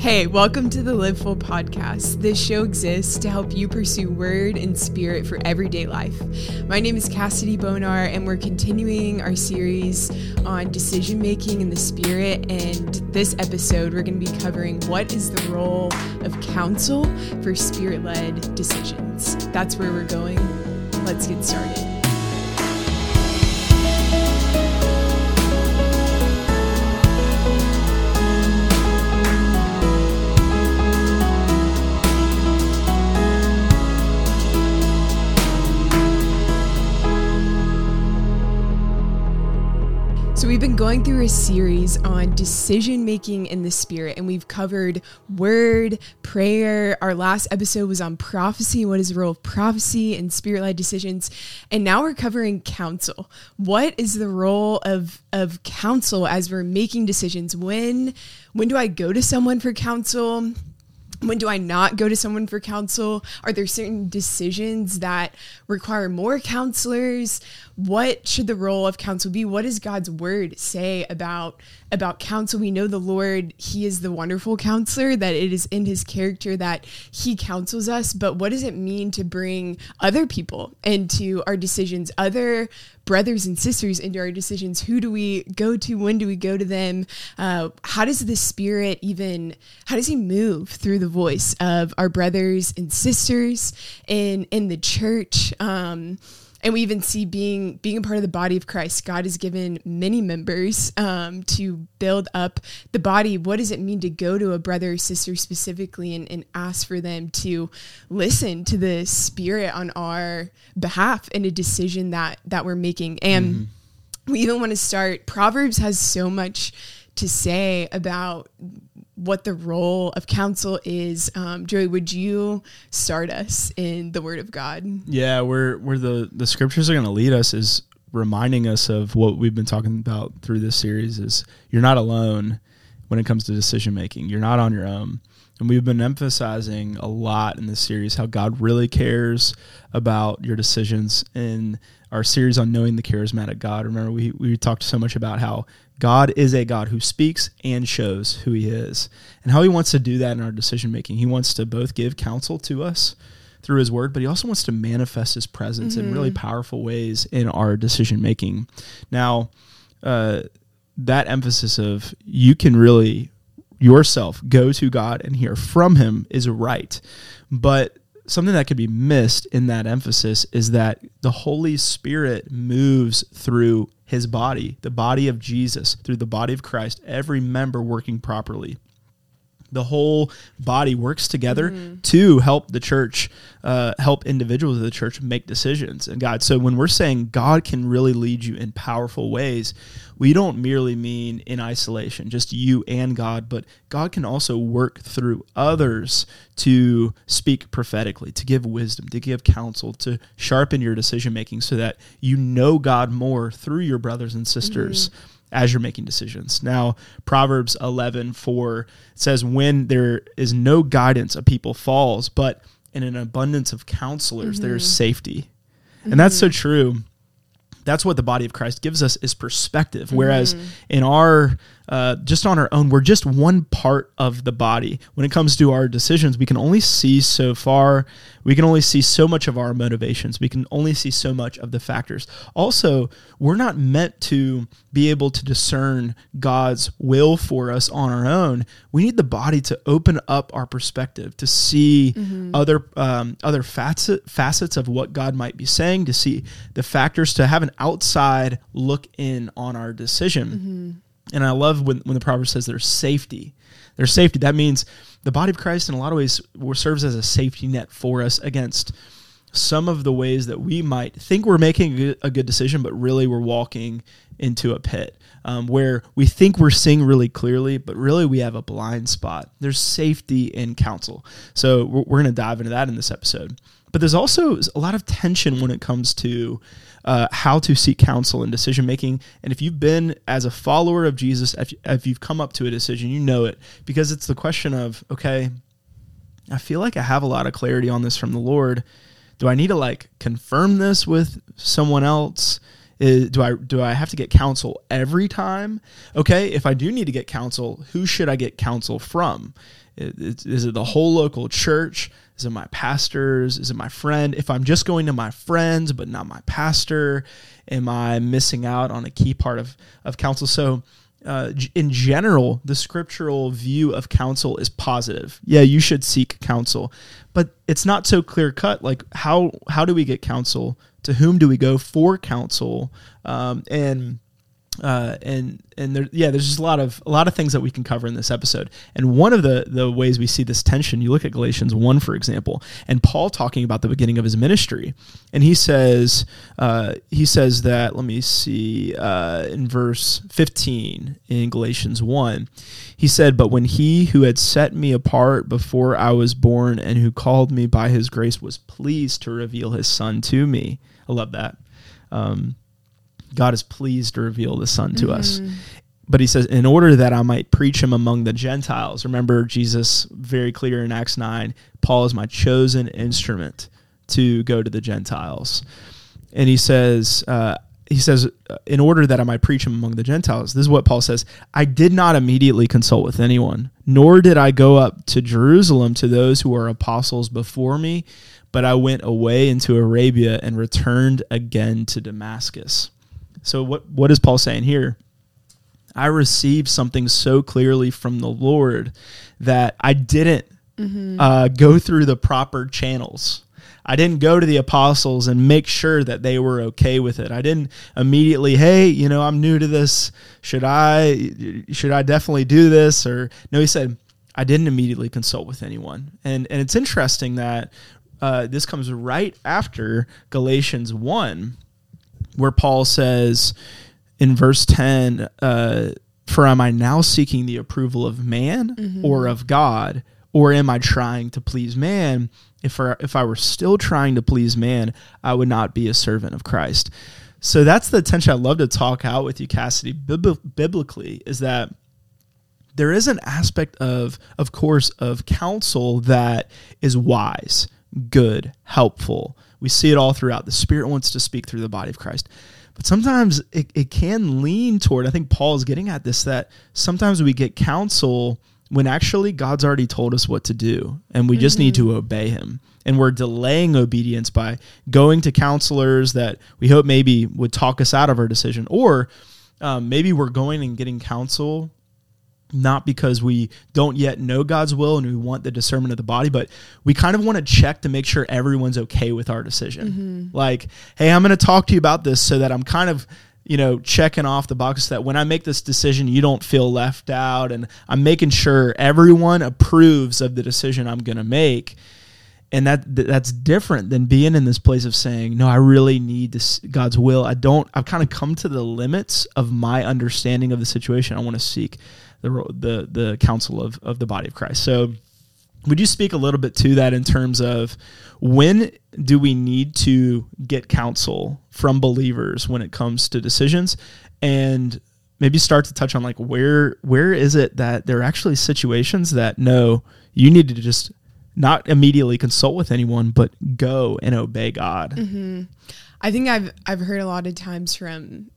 Hey, welcome to the Live Full podcast. This show exists to help you pursue word and spirit for everyday life. My name is Cassidy Bonar, and we're continuing our series on decision making in the spirit. And this episode, we're going to be covering what is the role of counsel for spirit led decisions. That's where we're going. Let's get started. We've been going through a series on decision making in the spirit, and we've covered word, prayer. Our last episode was on prophecy. What is the role of prophecy and spirit led decisions? And now we're covering counsel. What is the role of, of counsel as we're making decisions? When when do I go to someone for counsel? when do I not go to someone for counsel? Are there certain decisions that require more counselors? What should the role of counsel be? What does God's word say about about counsel? We know the Lord, he is the wonderful counselor that it is in his character that he counsels us, but what does it mean to bring other people into our decisions, other brothers and sisters into our decisions. Who do we go to? When do we go to them? Uh, how does the Spirit even, how does He move through the voice of our brothers and sisters in, in the church? Um, and we even see being being a part of the body of Christ. God has given many members um, to build up the body. What does it mean to go to a brother or sister specifically and, and ask for them to listen to the Spirit on our behalf in a decision that that we're making? And mm-hmm. we even want to start. Proverbs has so much to say about what the role of counsel is. Um, Joey, would you start us in the Word of God? Yeah, where where the the scriptures are going to lead us is reminding us of what we've been talking about through this series. Is you're not alone when it comes to decision making. You're not on your own. And we've been emphasizing a lot in this series how God really cares about your decisions in our series on knowing the charismatic God. Remember, we, we talked so much about how God is a God who speaks and shows who he is and how he wants to do that in our decision making. He wants to both give counsel to us through his word, but he also wants to manifest his presence mm-hmm. in really mm-hmm. powerful ways in our decision making. Now, uh, that emphasis of you can really yourself go to God and hear from him is right. But something that could be missed in that emphasis is that the Holy Spirit moves through his body, the body of Jesus, through the body of Christ, every member working properly the whole body works together mm-hmm. to help the church, uh, help individuals of the church make decisions. And God, so when we're saying God can really lead you in powerful ways, we don't merely mean in isolation, just you and God, but God can also work through others to speak prophetically, to give wisdom, to give counsel, to sharpen your decision making so that you know God more through your brothers and sisters. Mm-hmm as you're making decisions. Now, Proverbs 11 4 says, When there is no guidance, a people falls, but in an abundance of counselors, mm-hmm. there's safety. Mm-hmm. And that's so true. That's what the body of Christ gives us is perspective. Whereas mm-hmm. in our uh, just on our own, we're just one part of the body. When it comes to our decisions, we can only see so far. We can only see so much of our motivations. We can only see so much of the factors. Also, we're not meant to be able to discern God's will for us on our own. We need the body to open up our perspective to see mm-hmm. other um, other facet, facets of what God might be saying, to see the factors, to have an outside look in on our decision. Mm-hmm. And I love when, when the proverb says there's safety. There's safety. That means the body of Christ, in a lot of ways, serves as a safety net for us against some of the ways that we might think we're making a good, decision, but really we're walking into a pit um, where we think we're seeing really clearly, but really we have a blind spot. There's safety in counsel. So we're, we're going to dive into that in this episode. But there's also a lot of tension when it comes to uh, how to seek counsel and decision making. And if you've been as a follower of Jesus, if, if you've come up to a decision, you know it because it's the question of, okay, I feel like I have a lot of clarity on this from the Lord. Do I need to like confirm this with someone else? Is, do I do I have to get counsel every time? Okay, if I do need to get counsel, who should I get counsel from? Is, is it the whole local church? Is it my pastors? Is it my friend? If I'm just going to my friends but not my pastor, am I missing out on a key part of of counsel? So uh, in general, the scriptural view of counsel is positive. Yeah, you should seek counsel, but it's not so clear cut. Like how how do we get counsel? To whom do we go for counsel? Um, and uh, and and there, yeah, there's just a lot of a lot of things that we can cover in this episode. And one of the the ways we see this tension, you look at Galatians one, for example, and Paul talking about the beginning of his ministry, and he says uh, he says that let me see uh, in verse 15 in Galatians one, he said, "But when he who had set me apart before I was born and who called me by his grace was pleased to reveal his Son to me." I love that. Um, God is pleased to reveal the Son to mm-hmm. us. But he says, in order that I might preach him among the Gentiles. Remember, Jesus, very clear in Acts 9, Paul is my chosen instrument to go to the Gentiles. And he says, uh, he says, in order that I might preach him among the Gentiles, this is what Paul says I did not immediately consult with anyone, nor did I go up to Jerusalem to those who were apostles before me, but I went away into Arabia and returned again to Damascus. So what what is Paul saying here? I received something so clearly from the Lord that I didn't mm-hmm. uh, go through the proper channels. I didn't go to the apostles and make sure that they were okay with it. I didn't immediately, hey, you know, I'm new to this. Should I should I definitely do this or no, he said I didn't immediately consult with anyone. And and it's interesting that uh, this comes right after Galatians 1 where Paul says in verse 10, uh, For am I now seeking the approval of man mm-hmm. or of God? Or am I trying to please man? If I, if I were still trying to please man, I would not be a servant of Christ. So that's the tension I'd love to talk out with you, Cassidy, biblically, is that there is an aspect of, of course, of counsel that is wise, good, helpful, we see it all throughout. The Spirit wants to speak through the body of Christ. But sometimes it, it can lean toward, I think Paul is getting at this, that sometimes we get counsel when actually God's already told us what to do and we just mm-hmm. need to mm-hmm. obey him. And we're delaying obedience by going to counselors that we hope maybe would talk us out of our decision. Or um, maybe we're going and getting counsel not because we don't yet know God's will and we want the discernment of the body, but we kind of want to check to make sure everyone's okay with our decision. Mm-hmm. Like, hey, I'm going to talk to you about this so that I'm kind of, you know, checking off the box that when I make this decision, you don't feel left out. And I'm making sure everyone approves of the decision I'm going to make. And that that's different than being in this place of saying, no, I really need this God's will. I don't. I've kind of come to the limits of my understanding of the situation. I want to seek the the the counsel of of the body of Christ. So would you speak a little bit to that in terms of when do we need to get counsel from believers when it comes to decisions and maybe start to touch on like where where is it that there are actually situations that no you need to just not immediately consult with anyone but go and obey god mm-hmm. i think i've i've heard a lot of times from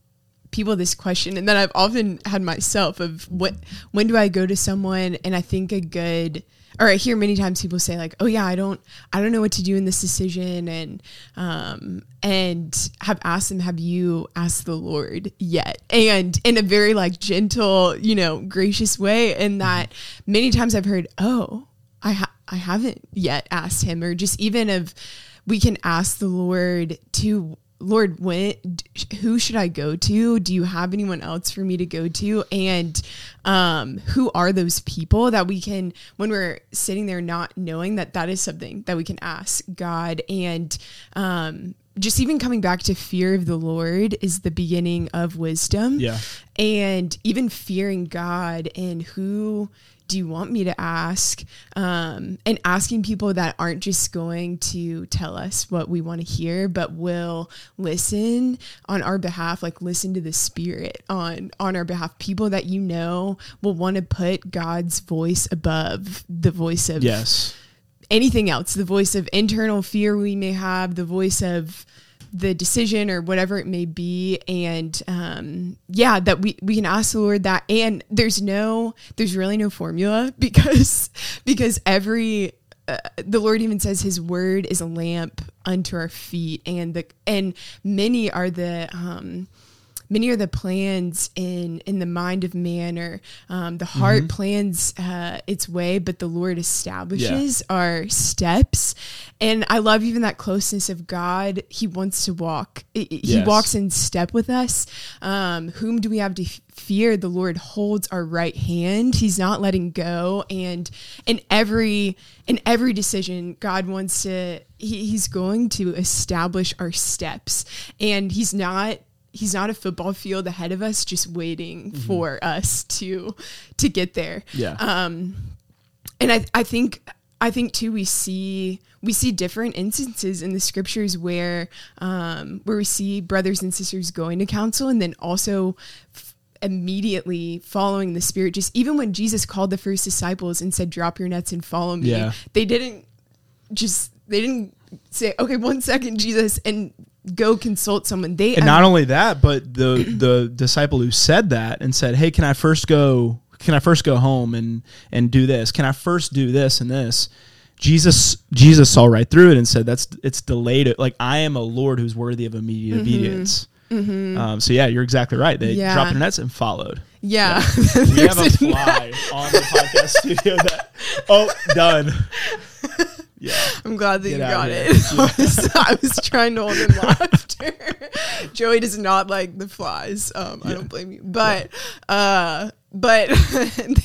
people this question and then I've often had myself of what when do I go to someone? And I think a good or I hear many times people say like, "Oh yeah, I don't, I don't know what to do in this decision," and um, and have asked them, "Have you asked the Lord yet?" And in a very like gentle, you know, gracious way, and that many times I've heard, "Oh, I ha- I haven't yet asked Him," or just even of we can ask the Lord to Lord, when who should I go to? Do you have anyone else for me to go to? And um, who are those people that we can, when we're sitting there not knowing that that is something that we can ask God and um, just even coming back to fear of the Lord is the beginning of wisdom. Yeah. And even fearing God and who do you want me to ask? Um, and asking people that aren't just going to tell us what we want to hear, but will listen on our behalf, like listen to the spirit on on our behalf. People that you know will want to put God's voice above the voice of yes anything else, the voice of internal fear we may have, the voice of the decision or whatever it may be. And um, yeah that we we can ask the lord that. And there's no there's really no formula because because every uh, the Lord even says His word is a lamp unto our feet, and the and many are the um, many are the plans in in the mind of man or um, the heart mm-hmm. plans uh, its way but the lord establishes yeah. our steps. And i love even that closeness of god. He wants to walk he yes. walks in step with us. Um, whom do we have to fear? The lord holds our right hand. He's not letting go. And in every in every decision god wants to he, he's going to establish our steps. And he's not he's not a football field ahead of us just waiting mm-hmm. for us to to get there yeah um and i i think i think too we see we see different instances in the scriptures where um where we see brothers and sisters going to counsel and then also f- immediately following the spirit just even when jesus called the first disciples and said drop your nets and follow me yeah. they didn't just they didn't say okay one second jesus and go consult someone. They and not only that, but the the disciple who said that and said, "Hey, can I first go? Can I first go home and and do this? Can I first do this and this?" Jesus Jesus saw right through it and said, "That's it's delayed. Like I am a Lord who's worthy of immediate mm-hmm. obedience." Mm-hmm. Um, so yeah, you're exactly right. They yeah. dropped their nets and followed. Yeah, yeah. we have a fly on the podcast studio. That oh, done. Yeah. I'm glad that Get you got it. I, was, I, was, trying to hold in laughter. Joey does not like the flies. Um, yeah. I don't blame you. But yeah. uh but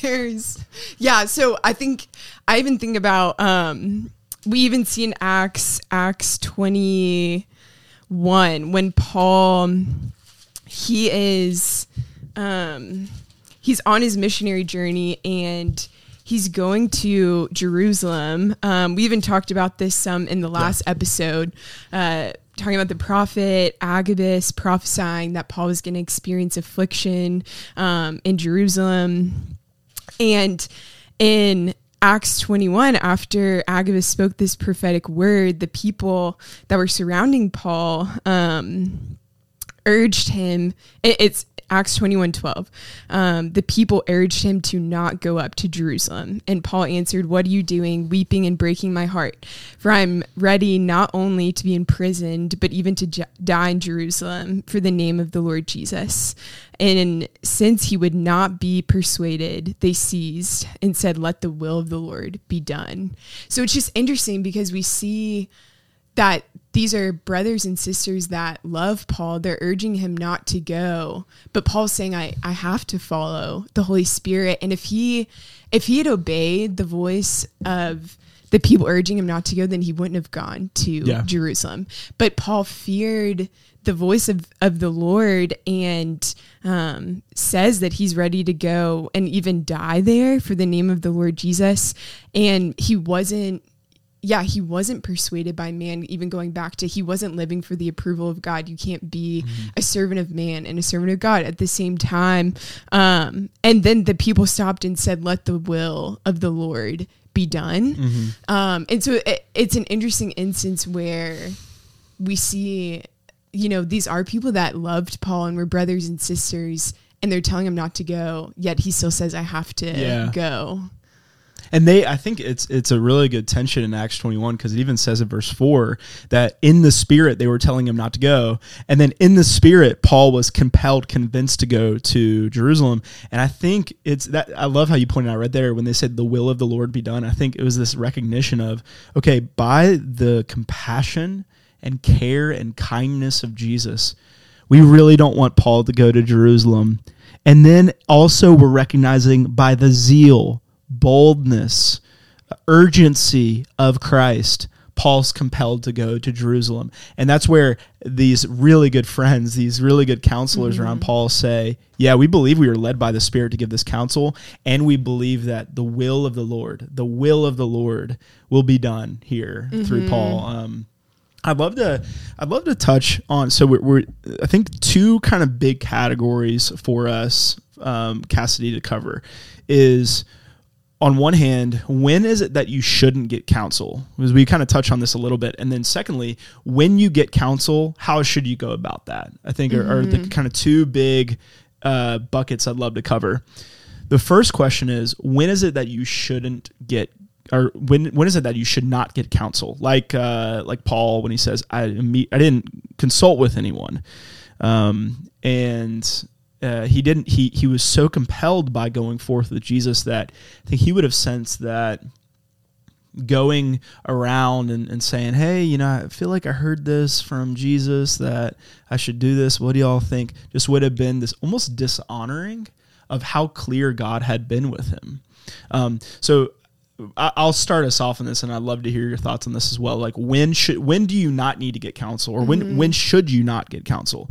there's yeah, so I think I even think about um we even see in Acts Acts 21 when Paul he is um he's on his missionary journey and he's going to Jerusalem. Um, we even talked about this some in the last yeah. episode, uh, talking about the prophet Agabus prophesying that Paul was going to experience affliction um, in Jerusalem. And in Acts 21, after Agabus spoke this prophetic word, the people that were surrounding Paul um, urged him. It's Acts 21 12. Um, the people urged him to not go up to Jerusalem. And Paul answered, What are you doing, weeping and breaking my heart? For I'm ready not only to be imprisoned, but even to j- die in Jerusalem for the name of the Lord Jesus. And since he would not be persuaded, they seized and said, Let the will of the Lord be done. So it's just interesting because we see that these are brothers and sisters that love Paul. They're urging him not to go. But Paul's saying, I, I have to follow the Holy Spirit. And if he if he had obeyed the voice of the people urging him not to go, then he wouldn't have gone to yeah. Jerusalem. But Paul feared the voice of, of the Lord and um, says that he's ready to go and even die there for the name of the Lord Jesus. And he wasn't yeah, he wasn't persuaded by man, even going back to he wasn't living for the approval of God. You can't be mm-hmm. a servant of man and a servant of God at the same time. Um, and then the people stopped and said, Let the will of the Lord be done. Mm-hmm. Um, and so it, it's an interesting instance where we see, you know, these are people that loved Paul and were brothers and sisters, and they're telling him not to go, yet he still says, I have to yeah. go and they i think it's it's a really good tension in acts 21 because it even says in verse 4 that in the spirit they were telling him not to go. And then in the spirit paul was compelled convinced to go to jerusalem. And i think it's that i love how you pointed out right there when they said the will of the lord be done. I think it was this recognition of okay by the compassion and care and kindness of jesus we really don't want paul to go to jerusalem. And then also we're recognizing by the zeal boldness, urgency of Christ, Paul's compelled to go to Jerusalem. And that's where these really good friends, these really good counselors mm-hmm. around Paul say, Yeah, we believe we are led by the Spirit to give this counsel, and we believe that the will of the Lord, the will of the Lord will be done here mm-hmm. through Paul. Um, I'd love to I'd love to touch on so we're, we're, I think two kind of big categories for us um, Cassidy to cover is on one hand, when is it that you shouldn't get counsel? Because we kind of touch on this a little bit. And then secondly, when you get counsel, how should you go about that? I think mm-hmm. are, are, the kind of two big uh, buckets I'd love to cover. The first question is when is it that you shouldn't get or when when is it that you should not get counsel? Like uh, like Paul when he says I I didn't consult with anyone, um, and uh, he didn't he he was so compelled by going forth with Jesus that I think he would have sensed that going around and, and saying, Hey, you know, I feel like I heard this from Jesus that I should do this. What do y'all think? Just would have been this almost dishonoring of how clear God had been with him. Um, so I'll start us off on this, and I'd love to hear your thoughts on this as well. Like, when should when do you not need to get counsel, or when mm-hmm. when should you not get counsel?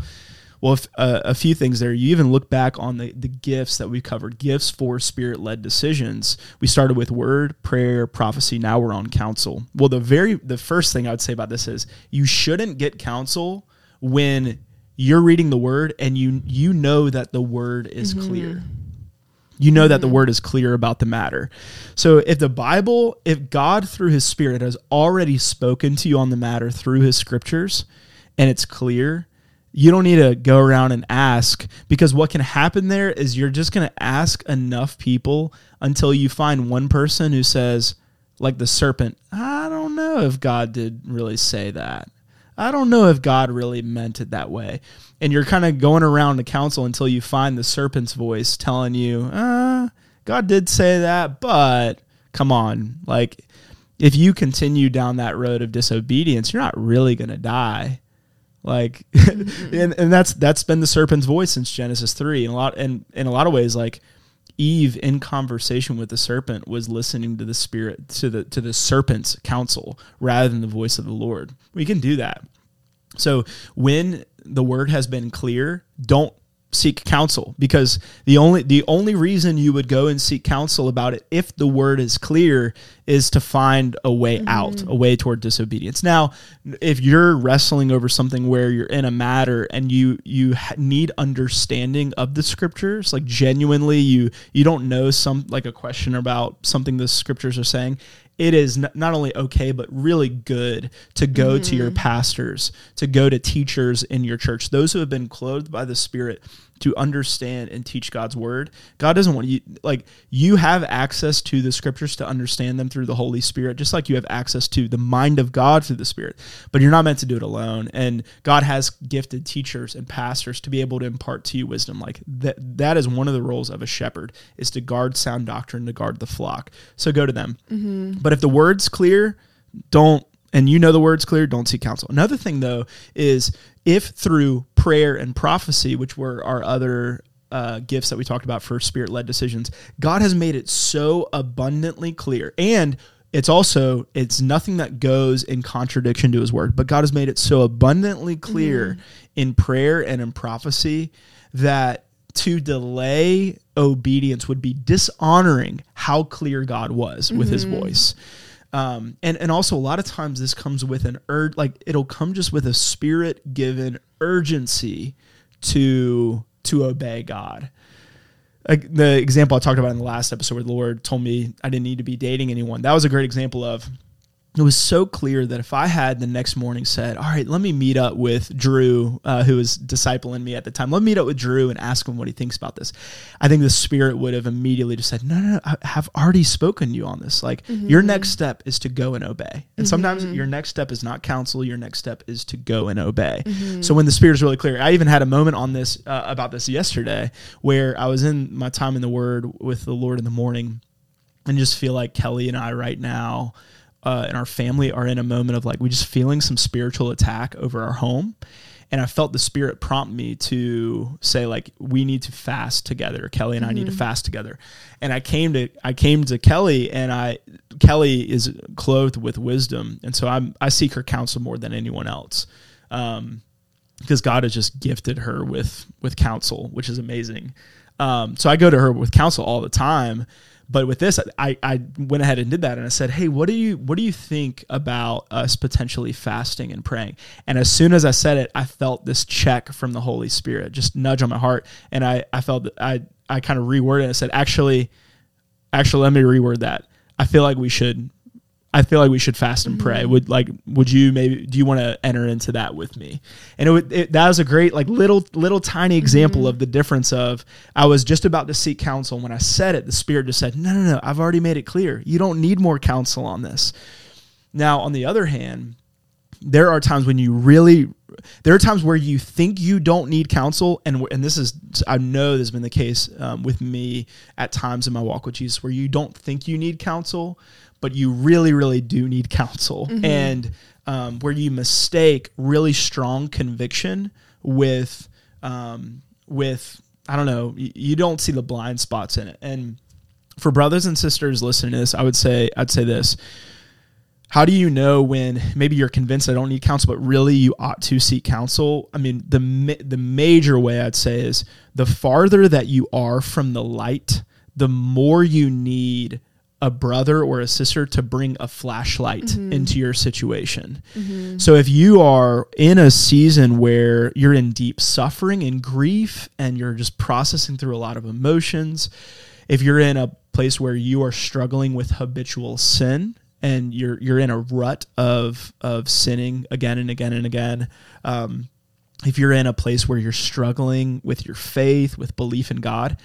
Well, if, uh, a few things there. You even look back on the, the gifts that we covered, gifts for spirit led decisions. We started with word, prayer, prophecy. Now we're on counsel. Well, the very the first thing I would say about this is you shouldn't get counsel when you're reading the word and you you know that the word is mm-hmm. clear. You know that the mm-hmm. word is clear about the matter. So if the Bible, if God through his spirit has already spoken to you on the matter through his scriptures and it's clear, you don't need to go around and ask because what can happen there is you're just going to ask enough people until you find one person who says, like the serpent, I don't know if God did really say that. I don't know if God really meant it that way. And you're kind of going around the council until you find the serpent's voice telling you, uh, God did say that, but come on. Like, if you continue down that road of disobedience, you're not really going to die like, mm-hmm. and, and that's that's been the serpent's voice since Genesis three. And a lot and in a lot of ways, like Eve in conversation with the serpent was listening to the spirit to the to the serpent's counsel rather than the voice of the Lord. We can do that. So when the word has been clear, don't seek counsel because the only the only reason you would go and seek counsel about it if the word is clear is to find a way mm-hmm. out a way toward disobedience now if you're wrestling over something where you're in a matter and you you need understanding of the scriptures like genuinely you you don't know some like a question about something the scriptures are saying it is not only okay but really good to go mm-hmm. to your mm-hmm. pastors to go to teachers in your church those who have been clothed by the spirit to understand and teach God's word. God doesn't want you like you have access to the scriptures to understand them through the Holy Spirit, just like you have access to the mind of God through the Spirit. But you're not meant to do it alone. And God has gifted teachers and pastors to be able to impart to you wisdom. Like that that is one of the roles of a shepherd is to guard sound doctrine, to guard the flock. So go to them. Mm-hmm. But if the word's clear, don't and you know the word's clear, don't seek counsel. Another thing though is if through prayer and prophecy, which were our other uh, gifts that we talked about for spirit led decisions, God has made it so abundantly clear. And it's also it's nothing that goes in contradiction to his word but god has made it so abundantly clear mm-hmm. in prayer and in prophecy that to delay obedience would be dishonoring how clear god was with mm-hmm. his voice um, and and also a lot of times this comes with an urge, like it'll come just with a spirit given urgency to to obey God. Like the example I talked about in the last episode where the Lord told me I didn't need to be dating anyone. That was a great example of it was so clear that if I had the next morning said, "All right, let me meet up with Drew, uh, who was discipling me at the time. Let me meet up with Drew and ask him what he thinks about this," I think the Spirit would have immediately just said, "No, no, no I have already spoken to you on this. Like mm-hmm. your next step is to go and obey. And mm-hmm. sometimes your next step is not counsel. Your next step is to go and obey. Mm-hmm. So when the Spirit is really clear, I even had a moment on this uh, about this yesterday where I was in my time in the Word with the Lord in the morning, and just feel like Kelly and I right now uh, and our family are in a moment of like we just feeling some spiritual attack over our home. And i felt the spirit prompt me to say like we need to fast together. Kelly and mm-hmm. i need to mm-hmm. fast together. And i came to i came to kelly and i kelly is clothed with wisdom. And so i'm i seek her counsel more than anyone else um because god has just gifted her with with counsel which is amazing. Um so i go to her with counsel all the time but with this, I, I went ahead and did that, and I said, "Hey, what do you what do you think about us potentially fasting and praying?" And as soon as I said it, I felt this check from the Holy Spirit, just nudge on my heart, and I I felt I I kind of reworded it and said, "Actually, actually let me reword that. I feel like we should I feel like we should fast and pray. Would like would you maybe do you want to enter into that with me? And it, would, it that was a great like little little tiny example of the difference of I was just about to seek counsel when I said it the spirit just said, "No, no, no, I've already made it clear. You don't need more counsel on this." Now, on the other hand, there are times when you really there are times where you think you don't need counsel and and this is i know this has been the case um, with me at times in my walk with jesus where you don't think you need counsel but you really really do need counsel. And um, where you mistake really strong conviction with um, with i don't know you, you don't see the blind spots in it. And for brothers and sisters listening to this i would say i'd say this. How do you know when maybe you're convinced I don't need counsel, but really you ought to seek counsel? I mean, the ma- the major way I'd say is the farther that you are from the light, the more you need a brother or a sister to bring a flashlight into your situation. So if you are in a season where you're in deep suffering and grief and you're just processing through a lot of emotions, if you're in a place where you are struggling with habitual sin and you're you're in a rut of of sinning again and again and again um, if you're in a place where you're struggling with your faith with belief in god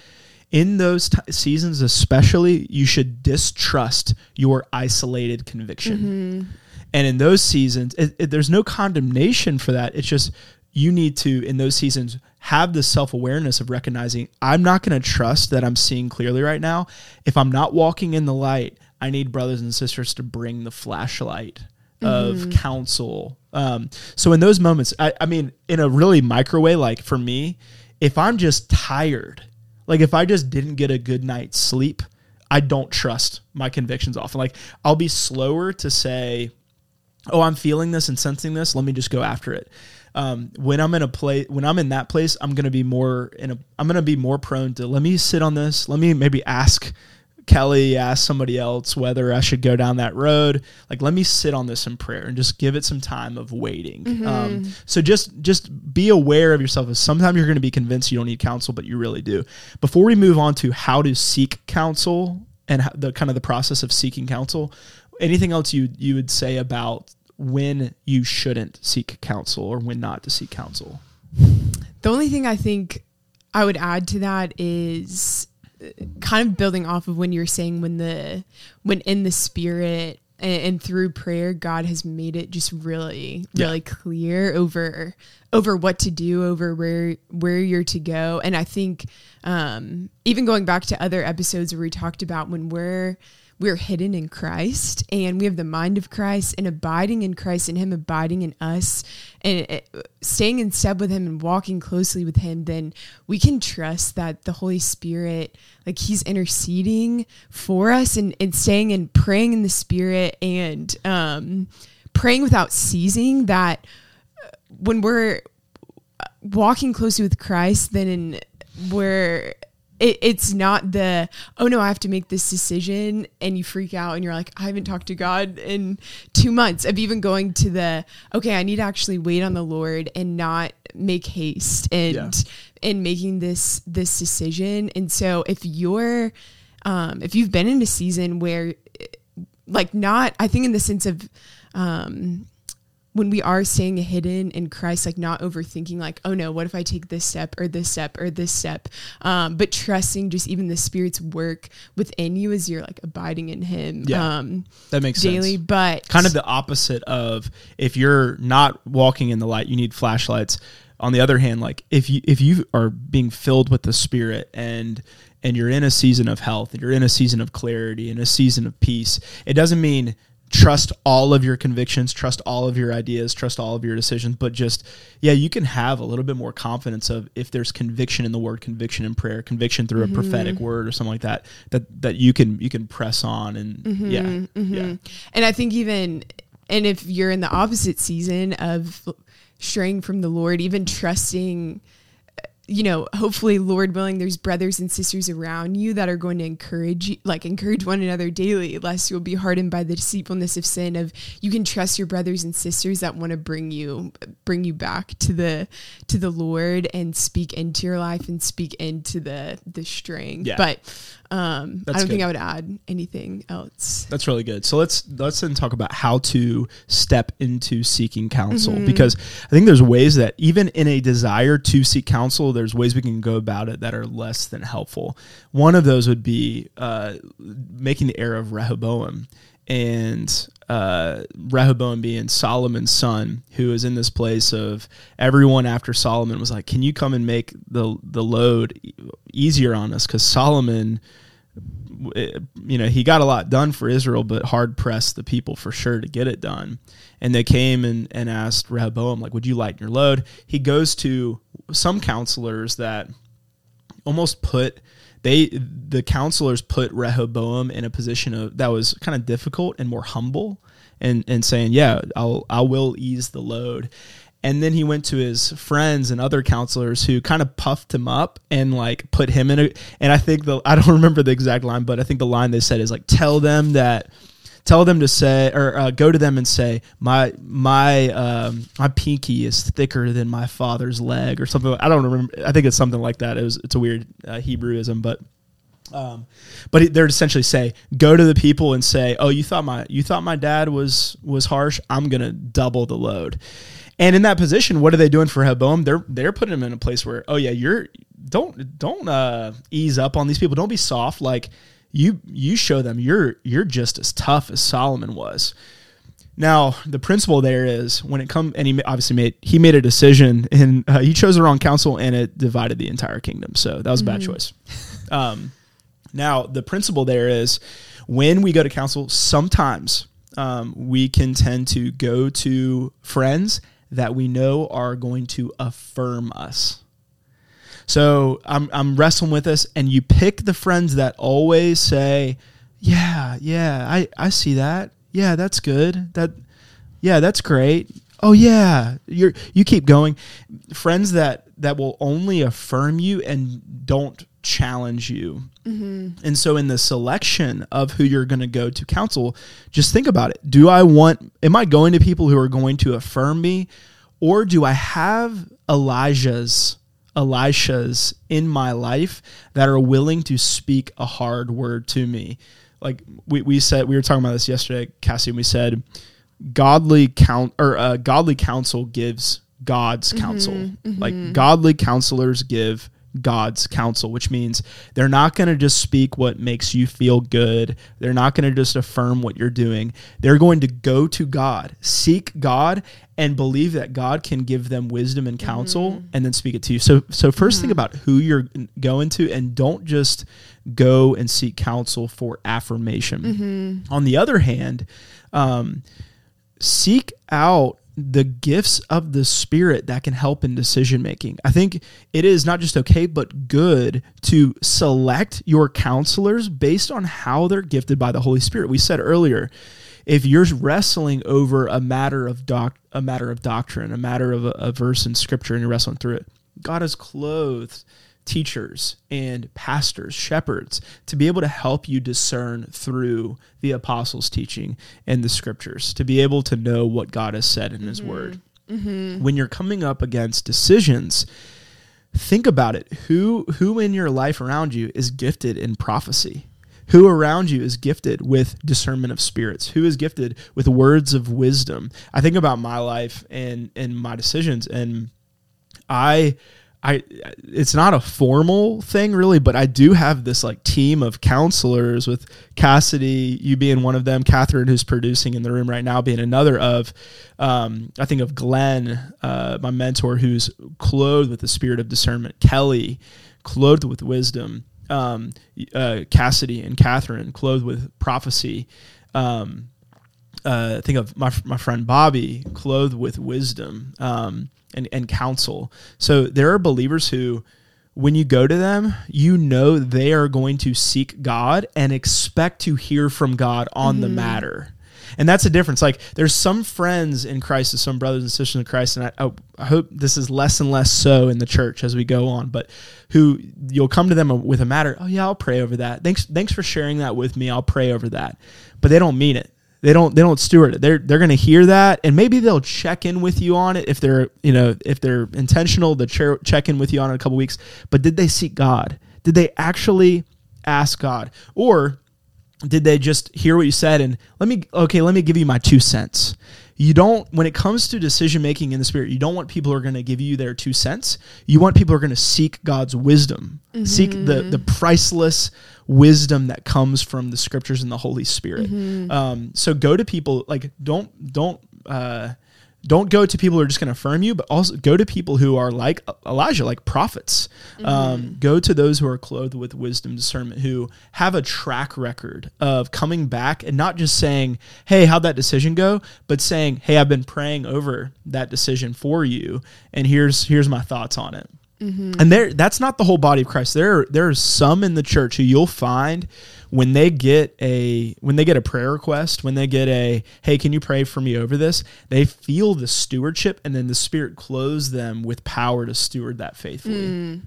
in those t- seasons especially you should distrust your isolated conviction. And in those seasons it, it- there's no condemnation for that. It's just you need to in those seasons have the self-awareness of recognizing i'm not going to trust that i'm seeing clearly right now. If i'm not walking in the light i need brothers and sisters to bring the flashlight of counsel. Um, so in those moments I, I mean in a really micro way like for me if i'm just tired like if i just didn't get a good night's sleep i don't trust my convictions often. Like i'll be slower to say oh i'm feeling this and sensing this. Let me just go after it. Um, when i'm in a place when i'm in that place i'm gonna be more in a i'm gonna be more prone to let me sit on this. Let me maybe ask kelly asked somebody else whether i should go down that road like let me sit on this in prayer and just give it some time of waiting. Um, so just just be aware of yourself. As sometimes you're going to be convinced you don't need counsel but you really do. Before we move on to how to seek counsel and how, the kind of the process of seeking counsel anything else you you would say about when you shouldn't seek counsel or when not to seek counsel? The only thing I think I would add to that is uh, kind of building off of when you're saying when the when in the spirit and, and through prayer God has made it just really Yeah. really clear over over what to do over where where you're to go and I think um even going back to other episodes where we talked about when we're we're hidden in Christ and we have the mind of Christ and abiding in Christ and Him abiding in us and staying in step with Him and walking closely with Him, then we can trust that the Holy Spirit, like He's interceding for us and, and staying and praying in the Spirit and um, praying without ceasing. That uh, when we're walking closely with Christ, then we're it, it's not the oh no i have to make this decision and you freak out and you're like i haven't talked to god in two months of even going to the okay i need to actually wait on the lord and not make haste and Yeah. in making this this decision and so if you're um if you've been in a season where like not i think in the sense of um when we are staying hidden in Christ, like not overthinking, like, oh no, what if I take this step or this step or this step? Um, but trusting just even the Spirit's work within you as you're like abiding in Him Yeah. um, that makes daily. sense But kind of the opposite of if you're not walking in the light you need flashlights on the other hand like if you if you are being filled with the spirit and and you're in a season of health and you're in a season of clarity and a season of peace it doesn't mean trust all of your convictions trust all of your ideas trust all of your decisions but just yeah you can have a little bit more confidence of if there's conviction in the word conviction in prayer conviction through a mm-hmm. prophetic word or something like that that that you can you can press on and mm-hmm. yeah mm-hmm. yeah. And I think even, and if you're in the opposite season of straying from the Lord, even trusting you know, hopefully, Lord willing, there's brothers and sisters around you that are going to encourage you, like encourage one another daily, lest you'll be hardened by the deceitfulness of sin. Of you can trust your brothers and sisters that want to bring you bring you back to the to the Lord and speak into your life and speak into the the strength. Yeah. But um, I don't think. I would add anything else. That's really good. So let's let's then talk about how to step into seeking counsel Mm-hmm. because I think there's ways that even in a desire to seek counsel, there's ways we can go about it that are less than helpful. One of those would be uh, making the error of Rehoboam and uh, Rehoboam being Solomon's son, who is in this place of everyone after Solomon was like, "Can you come and make the the load easier on us?" Because Solomon it- you know, he got a lot done for Israel, but hard pressed the people for sure to get it done. And they came and, and asked Rehoboam, like, would you lighten your load? He goes to some counselors that almost put they the counselors put Rehoboam in a position of that was kind of difficult and more humble and and saying, Yeah, I'll I will ease the load. And then he went to his friends and other counselors who kind of puffed him up and like put him in a and I think the I don't remember the exact line, but I think the line they said is like tell them that tell them to say or uh, go to them and say my my um, my pinky is thicker than my father's leg or something. I don't remember i think it's something like that. It was it's a weird uh, hebrewism but um, but they're essentially say go to the people and say oh you thought my you thought my dad was was harsh? I'm gonna double the load and in that position what are they doing for Rehoboam? they're they're putting him in a place where oh yeah you're don't don't uh, ease up on these people. Don't be soft. Like you you show them you're you're just as tough as Solomon was. Now the principle there is when it come and he obviously made he made a decision and uh, he chose the wrong counsel and it divided the entire kingdom. So that was a bad choice. Um, now the principle there is when we go to counsel, sometimes um, we can tend to go to friends that we know are going to affirm us. So I'm I'm wrestling with this, and you pick the friends that always say, "Yeah, yeah, I I see that. Yeah, that's good. That, yeah, that's great. Oh yeah, you're you keep going." Friends that that will only affirm you and don't challenge you. Mm-hmm. And so, in the selection of who you're going to go to counsel, just think about it. Do I want, am I going to people who are going to affirm me, or do I have Elijah's, Elisha's in my life that are willing to speak a hard word to me? Like we, we said, we were talking about this yesterday, Cassie, and we said, godly count or uh, godly counsel gives God's counsel. Like godly counselors give God's counsel, which means they're not going to just speak what makes you feel good. They're not going to just affirm what you're doing. They're going to go to God, seek God, and believe that God can give them wisdom and counsel, mm-hmm. and then speak it to you. So, so 1st think mm-hmm. about who you're going to, and don't just go and seek counsel for affirmation. Mm-hmm. On the other hand, um, seek out the gifts of the spirit that can help in decision making. I think it is not just okay, but good to select your counselors based on how they're gifted by the Holy Spirit. We said earlier, if you're wrestling over a matter of doc, a matter of doctrine, a matter of a, a verse in scripture, and you're wrestling through it, God has clothed teachers and pastors, shepherds, to be able to help you discern through the apostles' teaching and the scriptures, to be able to know what God has said in His mm-hmm. Word. Mm-hmm. When you're coming up against decisions, think about it. Who who in your life around you is gifted in prophecy? Who around you is gifted with discernment of spirits? Who is gifted with words of wisdom? I think about my life and and my decisions and I I it's not a formal thing really, but I do have this like team of counselors with Cassidy, you being one of them, Catherine, who's producing in the room right now, being another of um, I think of Glenn, uh, my mentor, who's clothed with the spirit of discernment, Kelly, clothed with wisdom, um, uh, Cassidy and Catherine, clothed with prophecy. Um, uh, think of my, my friend Bobby, clothed with wisdom um, and, and counsel. So there are believers who, when you go to them, you know they are going to seek God and expect to hear from God on the matter. And that's a difference. Like there's some friends in Christ, and some brothers and sisters in Christ, and I, I hope this is less and less so in the church as we go on. But who you'll come to them with a matter. Oh yeah, I'll pray over that. Thanks, thanks for sharing that with me. I'll pray over that. But they don't mean it. They don't. They don't steward it. They're they're going to hear that, and maybe they'll check in with you on it if they're you know if they're intentional. To check in with you on it a couple weeks. But did they seek God? Did they actually ask God, or did they just hear what you said and let me okay let me give you my two cents you don't when it comes to decision making in the spirit you don't want people who are going to give you their two cents you want people who are going to seek god's wisdom mm-hmm. seek the the priceless wisdom that comes from the scriptures and the holy spirit mm-hmm. um, so go to people like don't don't uh, don't go to people who are just going to affirm you, but also go to people who are like Elijah, like prophets. Mm-hmm. Um, go to those who are clothed with wisdom, discernment, who have a track record of coming back and not just saying, "Hey, how'd that decision go?" but saying, "Hey, I've been praying over that decision for you, and here's here's my thoughts on it." Mm-hmm. And there, that's not the whole body of Christ. There, there are some in the church who you'll find when they get a when they get a prayer request, when they get a hey, can you pray for me over this? They feel the stewardship, and then the Spirit clothes them with power to steward that faithfully. Mm.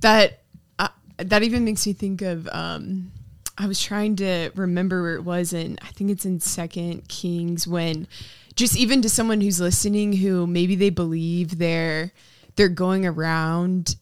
That uh, that even makes me think of. Um, I was trying to remember where it was, and I think it's in Second Kings when, just even to someone who's listening, who maybe they believe they're they're going around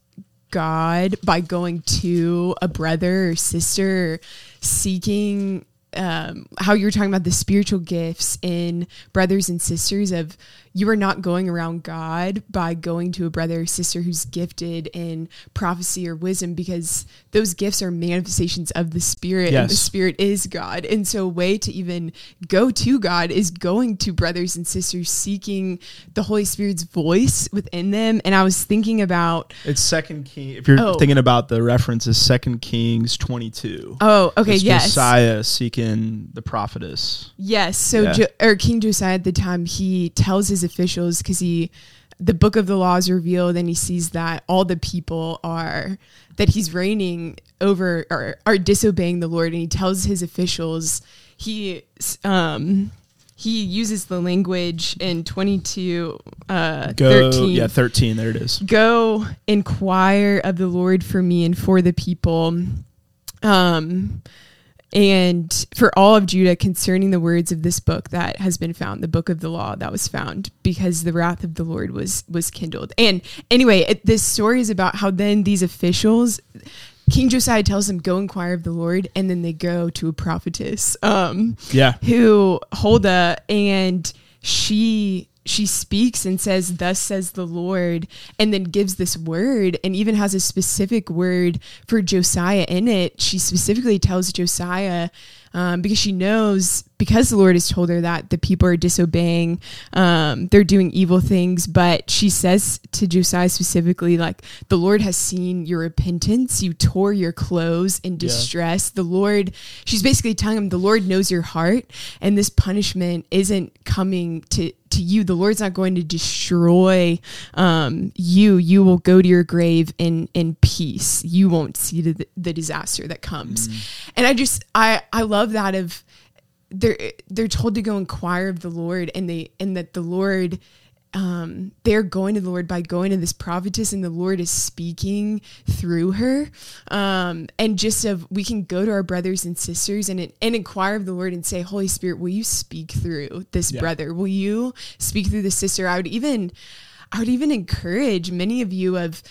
God by going to a brother or sister, seeking um, how you were talking about the spiritual gifts in brothers and sisters of you are not going around God by going to a brother or sister who's gifted in prophecy or wisdom because those gifts are manifestations of the Spirit yes. and the Spirit is God. And so, a way to even go to God is going to brothers and sisters seeking the Holy Spirit's voice within them. And I was thinking about it's Second King. If you're oh. thinking about the references, Second Kings 22. Oh, okay, it's yes. Josiah seeking the prophetess. Yes. So, yeah. jo- or King Josiah at the time, he tells his officials because he the book of the law is revealed and he sees that all the people are that he's reigning over or are disobeying the lord. And he tells his officials he um he uses the language in 22 uh go, 13 yeah 13 there it is. Go inquire of the lord for me and for the people. Um and for all of Judah concerning the words of this book that has been found, the book of the law that was found, because the wrath of the Lord was was kindled. And anyway, it, this story is about how then these officials, King Josiah tells them, "Go inquire of the Lord," and then they go to a prophetess, um, yeah, who Huldah, and she she speaks and says, Thus says the Lord, and then gives this word and even has a specific word for Josiah in it. She specifically tells Josiah, um, because she knows because the Lord has told her that the people are disobeying, um, they're doing evil things. But she says to Josiah specifically, like, the Lord has seen your repentance. You tore your clothes in distress. Yeah. The Lord, she's basically telling him, the Lord knows your heart, and this punishment isn't coming to to you. The Lord's not going to destroy um, you. You will go to your grave in in peace. You won't see the, the disaster that comes. Mm. And I just I I love that of they're they're told to go inquire of the Lord and they and that the Lord um, they're going to the Lord by going to this prophetess, and the Lord is speaking through her. Um, and just of we can go to our brothers and sisters and and inquire of the Lord and say, Holy Spirit, will you speak through this yeah. brother? Will you speak through this sister? I would even, I would even encourage many of you of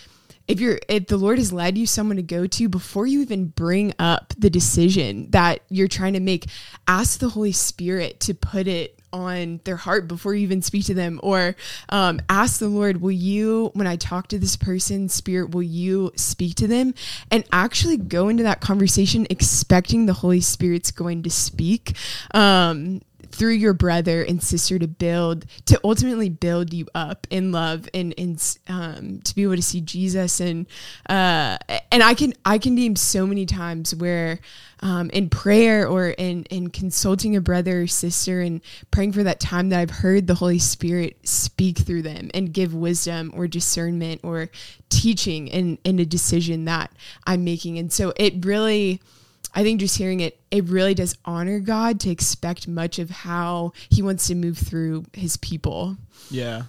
if you're if the lord has led you someone to go to before you even bring up the decision that you're trying to make ask the holy spirit to put it on their heart before you even speak to them. Or um, ask the lord will you when i talk to this person spirit will you speak to them? And actually go into that conversation expecting the holy spirit's going to speak. Um, through your brother and sister to build to ultimately build you up in love and and um, to be able to see Jesus. And uh, and I can I can name so many times where um, in prayer or in in consulting a brother or sister and praying for that time that I've heard the Holy Spirit speak through them and give wisdom or discernment or teaching in in a decision that I'm making. And so it really I think just hearing it, it really does honor God to expect much of how He wants to move through His people. Yeah.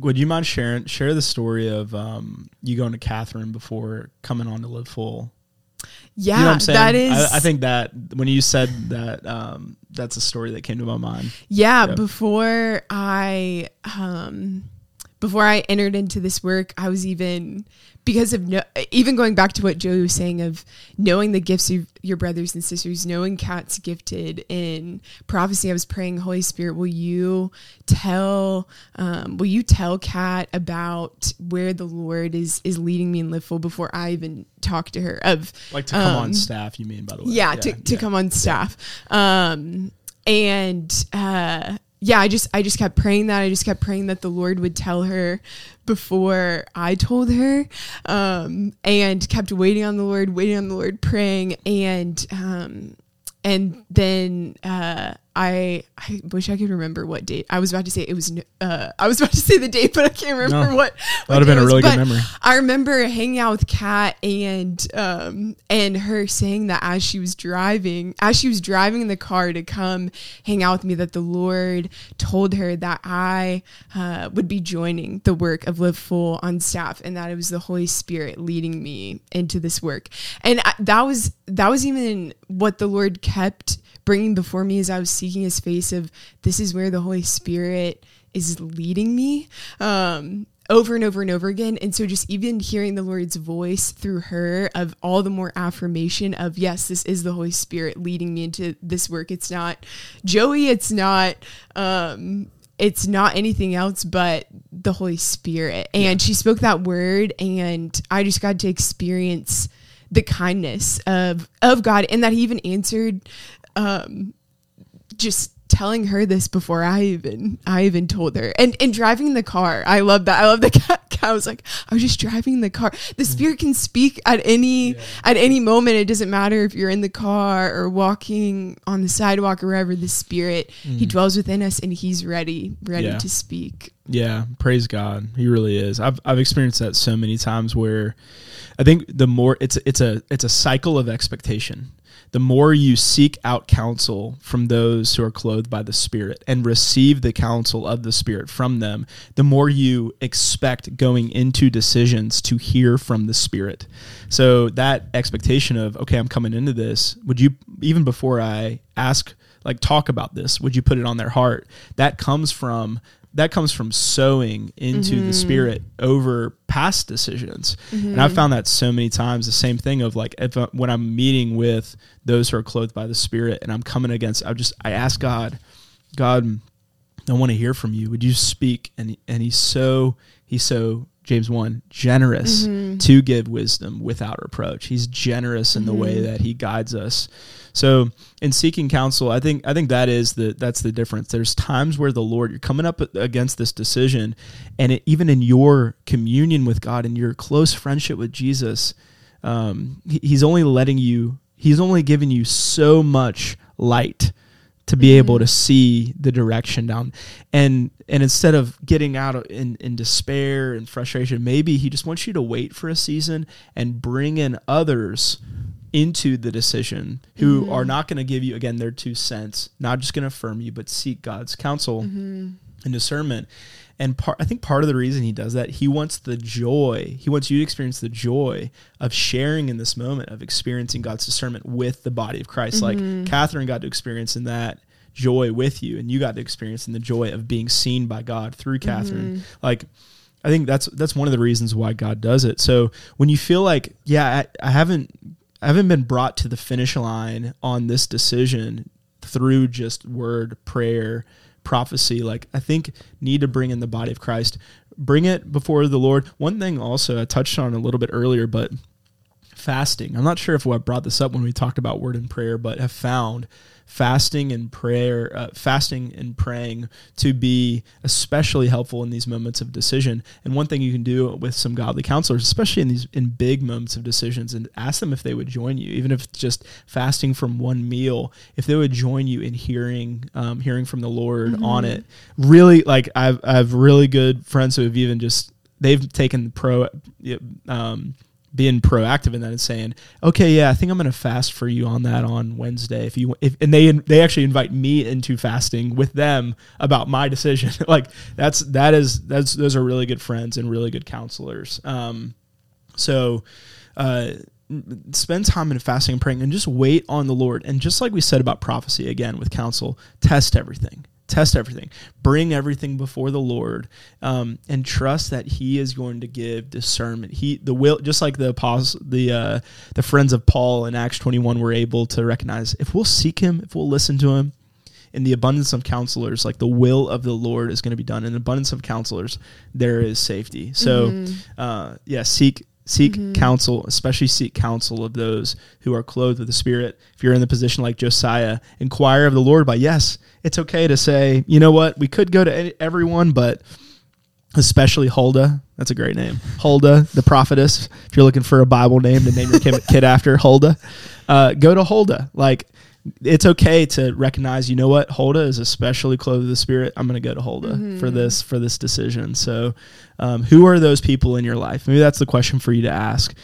Would you mind sharing share the story of um, you going to Catherine before coming on to live full? Yeah, You know I'm saying? that is. I, I think that when you said that, um, that's a story that came to my mind. Yeah, Yeah. before I um before I entered into this work, I was even because of no, even going back to what Joey was saying of knowing the gifts of your brothers and sisters, knowing Kat's gifted in prophecy. I was praying, Holy Spirit, will you tell, um, will you tell Kat about where the Lord is is leading me in Live before I even talk to her of Like to come Um, on staff, you mean, by the way? yeah, to, to yeah. come on staff um and uh yeah i just i just kept praying that. I just kept praying that the lord would tell her before i told her um and kept waiting on the lord waiting on the lord praying. And um and then uh I I wish I could remember what date. I was about to say it was. Uh, I was about to say the date, but I can't remember No. what. That would have been a it was. really good memory. I remember hanging out with Kat and um and her saying that as she was driving, as she was driving in the car to come hang out with me, that the Lord told her that I uh, would be joining the work of Live Full on staff, and that it was the Holy Spirit leading me into this work. And I, that was that was even what the Lord kept bringing before me as I was seeking His face. Of this is where the Holy Spirit is leading me. Um, over and over and over again. And so just even hearing the Lord's voice through her of all the more affirmation of yes, this is the Holy Spirit leading me into this work. It's not Joey, it's not um it's not anything else but the Holy Spirit. And she spoke that word and I just got to experience the kindness of of God and that he even answered um just telling her this before I even I even told her. And and driving the car. I love that. I love the Kat. I was like, I was just driving the car. The spirit can speak at any Yeah. at any moment. It doesn't matter if you're in the car or walking on the sidewalk or wherever the spirit he dwells within us and he's ready, ready Yeah. to speak. Yeah, praise God. He really is. I've I've experienced that so many times where I think the more it's it's a it's a cycle of expectation. The more you seek out counsel from those who are clothed by the Spirit and receive the counsel of the Spirit from them, the more you expect going into decisions to hear from the Spirit. So that expectation of, okay, I'm coming into this, would you, even before I ask, like, talk about this, would you put it on their heart? That comes from that comes from sowing into the mm-hmm. spirit over past decisions. And i've mm-hmm. found that so many times the same thing of like if I, when i'm meeting with those who are clothed by the spirit and i'm coming against i just i ask god god i want to hear from you. Would you speak? And and he's so he's so james 1 generous to give wisdom without reproach. He's generous in the way that he guides us. So in seeking counsel i think i think that is the that's the difference. There's times where the lord you're coming up against this decision and it, even in your communion with god and your close friendship with jesus um, he- he's only letting you he's only giving you so much light to be able to mm-hmm. see the direction down. And and instead of getting out in, in despair and frustration maybe he just wants you to wait for a season and bring in others into the decision who mm-hmm. are not going to give you again their two cents not just going to affirm you but seek god's counsel mm-hmm. and discernment and part, I think part of the reason he does that, he wants the joy. He wants you to experience the joy of sharing in this moment of experiencing God's discernment with the body of Christ. Like mm-hmm. Catherine got to experience in that joy with you, and you got to experience in the joy of being seen by God through mm-hmm. Catherine. Like, I think that's that's one of the reasons why God does it. So when you feel like, yeah, I, I haven't I haven't been brought to the finish line on this decision through just word prayer prophecy like i think need to bring in the body of christ. Bring it before the lord. One thing also i touched on a little bit earlier but fasting. I'm not sure if i brought this up when we talked about word and prayer but have found fasting and prayer uh, fasting and praying to be especially helpful in these moments of decision. And one thing you can do with some godly counselors especially in these in big moments of decisions and ask them if they would join you even if it's just fasting from one meal if they would join you in hearing um, hearing from the lord on it. Really like I've, I have really good friends who have even just they've taken the pro um, being proactive in that and saying, okay, yeah, I think I'm going to fast for you on that on Wednesday. If you, if, and they, they actually invite me into fasting with them about my decision. like that's, that is, that's, those are really good friends and really good counselors. Um, so, uh, spend time in fasting and praying and just wait on the Lord. And just like we said about prophecy again with counsel, test everything test everything. Bring everything before the lord um, and trust that he is going to give discernment. He the will just like the apostles the uh, the friends of paul in acts 21 were able to recognize if we'll seek him if we'll listen to him in the abundance of counselors like the will of the lord is going to be done. In the abundance of counselors there is safety. So mm-hmm. uh, yeah seek Seek mm-hmm. counsel, especially seek counsel of those who are clothed with the Spirit. If you're in the position like Josiah, inquire of the Lord by yes. It's okay to say, you know what, we could go to everyone, but especially Huldah. That's a great name. Huldah, the prophetess. If you're looking for a Bible name to name your kid after, Huldah, uh, go to Huldah. Like, it's okay to recognize, you know what, Huldah is especially clothed with the Spirit. I'm going to go to Huldah mm-hmm. for this for this decision. So, um, who are those people in your life? Maybe that's the question for you to ask.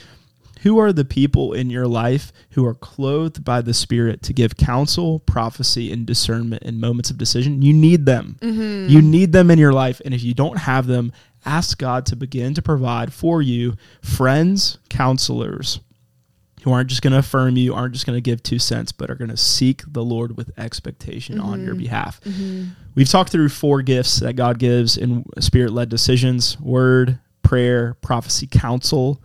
Who are the people in your life who are clothed by the Spirit to give counsel, prophecy, and discernment in moments of decision? You need them. Mm-hmm. You need them in your life, and if you don't have them, ask God to begin to provide for you friends, counselors who aren't just going to affirm you, aren't just going to give two cents, but are going to seek the Lord with expectation mm-hmm. on your mm-hmm. behalf. Mm-hmm. We've talked through four gifts that God gives in spirit led decisions word, prayer, prophecy, counsel.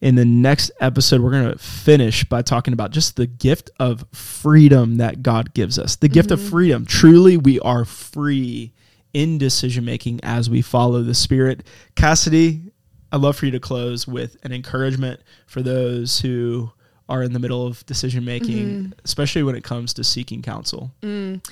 In the next episode, we're going to finish by talking about just the gift of freedom that God gives us. The mm-hmm. gift of mm-hmm. freedom. Truly, we are free in decision making as we follow the Spirit. Cassidy, I'd love for you to close with an encouragement for those who are in the middle of decision making, mm-hmm. especially when it comes to seeking counsel. Mm.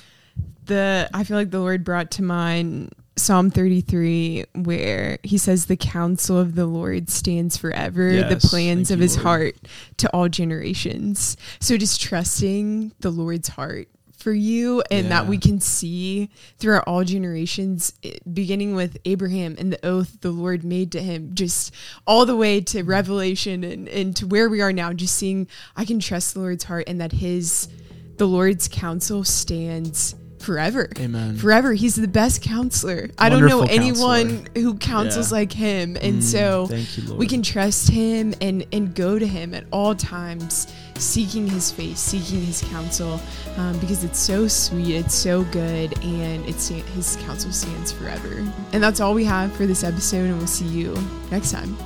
The I feel like the Lord brought to mind Psalm 33 where he says the counsel of the Lord stands forever, yes, the plans of his Lord. heart to all generations. So just trusting the Lord's heart for you and yeah. that we can see throughout all generations beginning with abraham and the oath the lord made to him just all the way to revelation and, and to where we are now just seeing i can trust the lord's heart and that his the lord's counsel stands forever. Amen. Forever. He's the best counselor. Wonderful I don't know anyone counselor. who counsels yeah. like him. And mm, so you, we can trust him and, and go to him at all times, seeking his face, seeking his counsel, um, because it's so sweet, it's so good, and it's his counsel stands forever. And that's all we have for this episode, and we'll see you next time.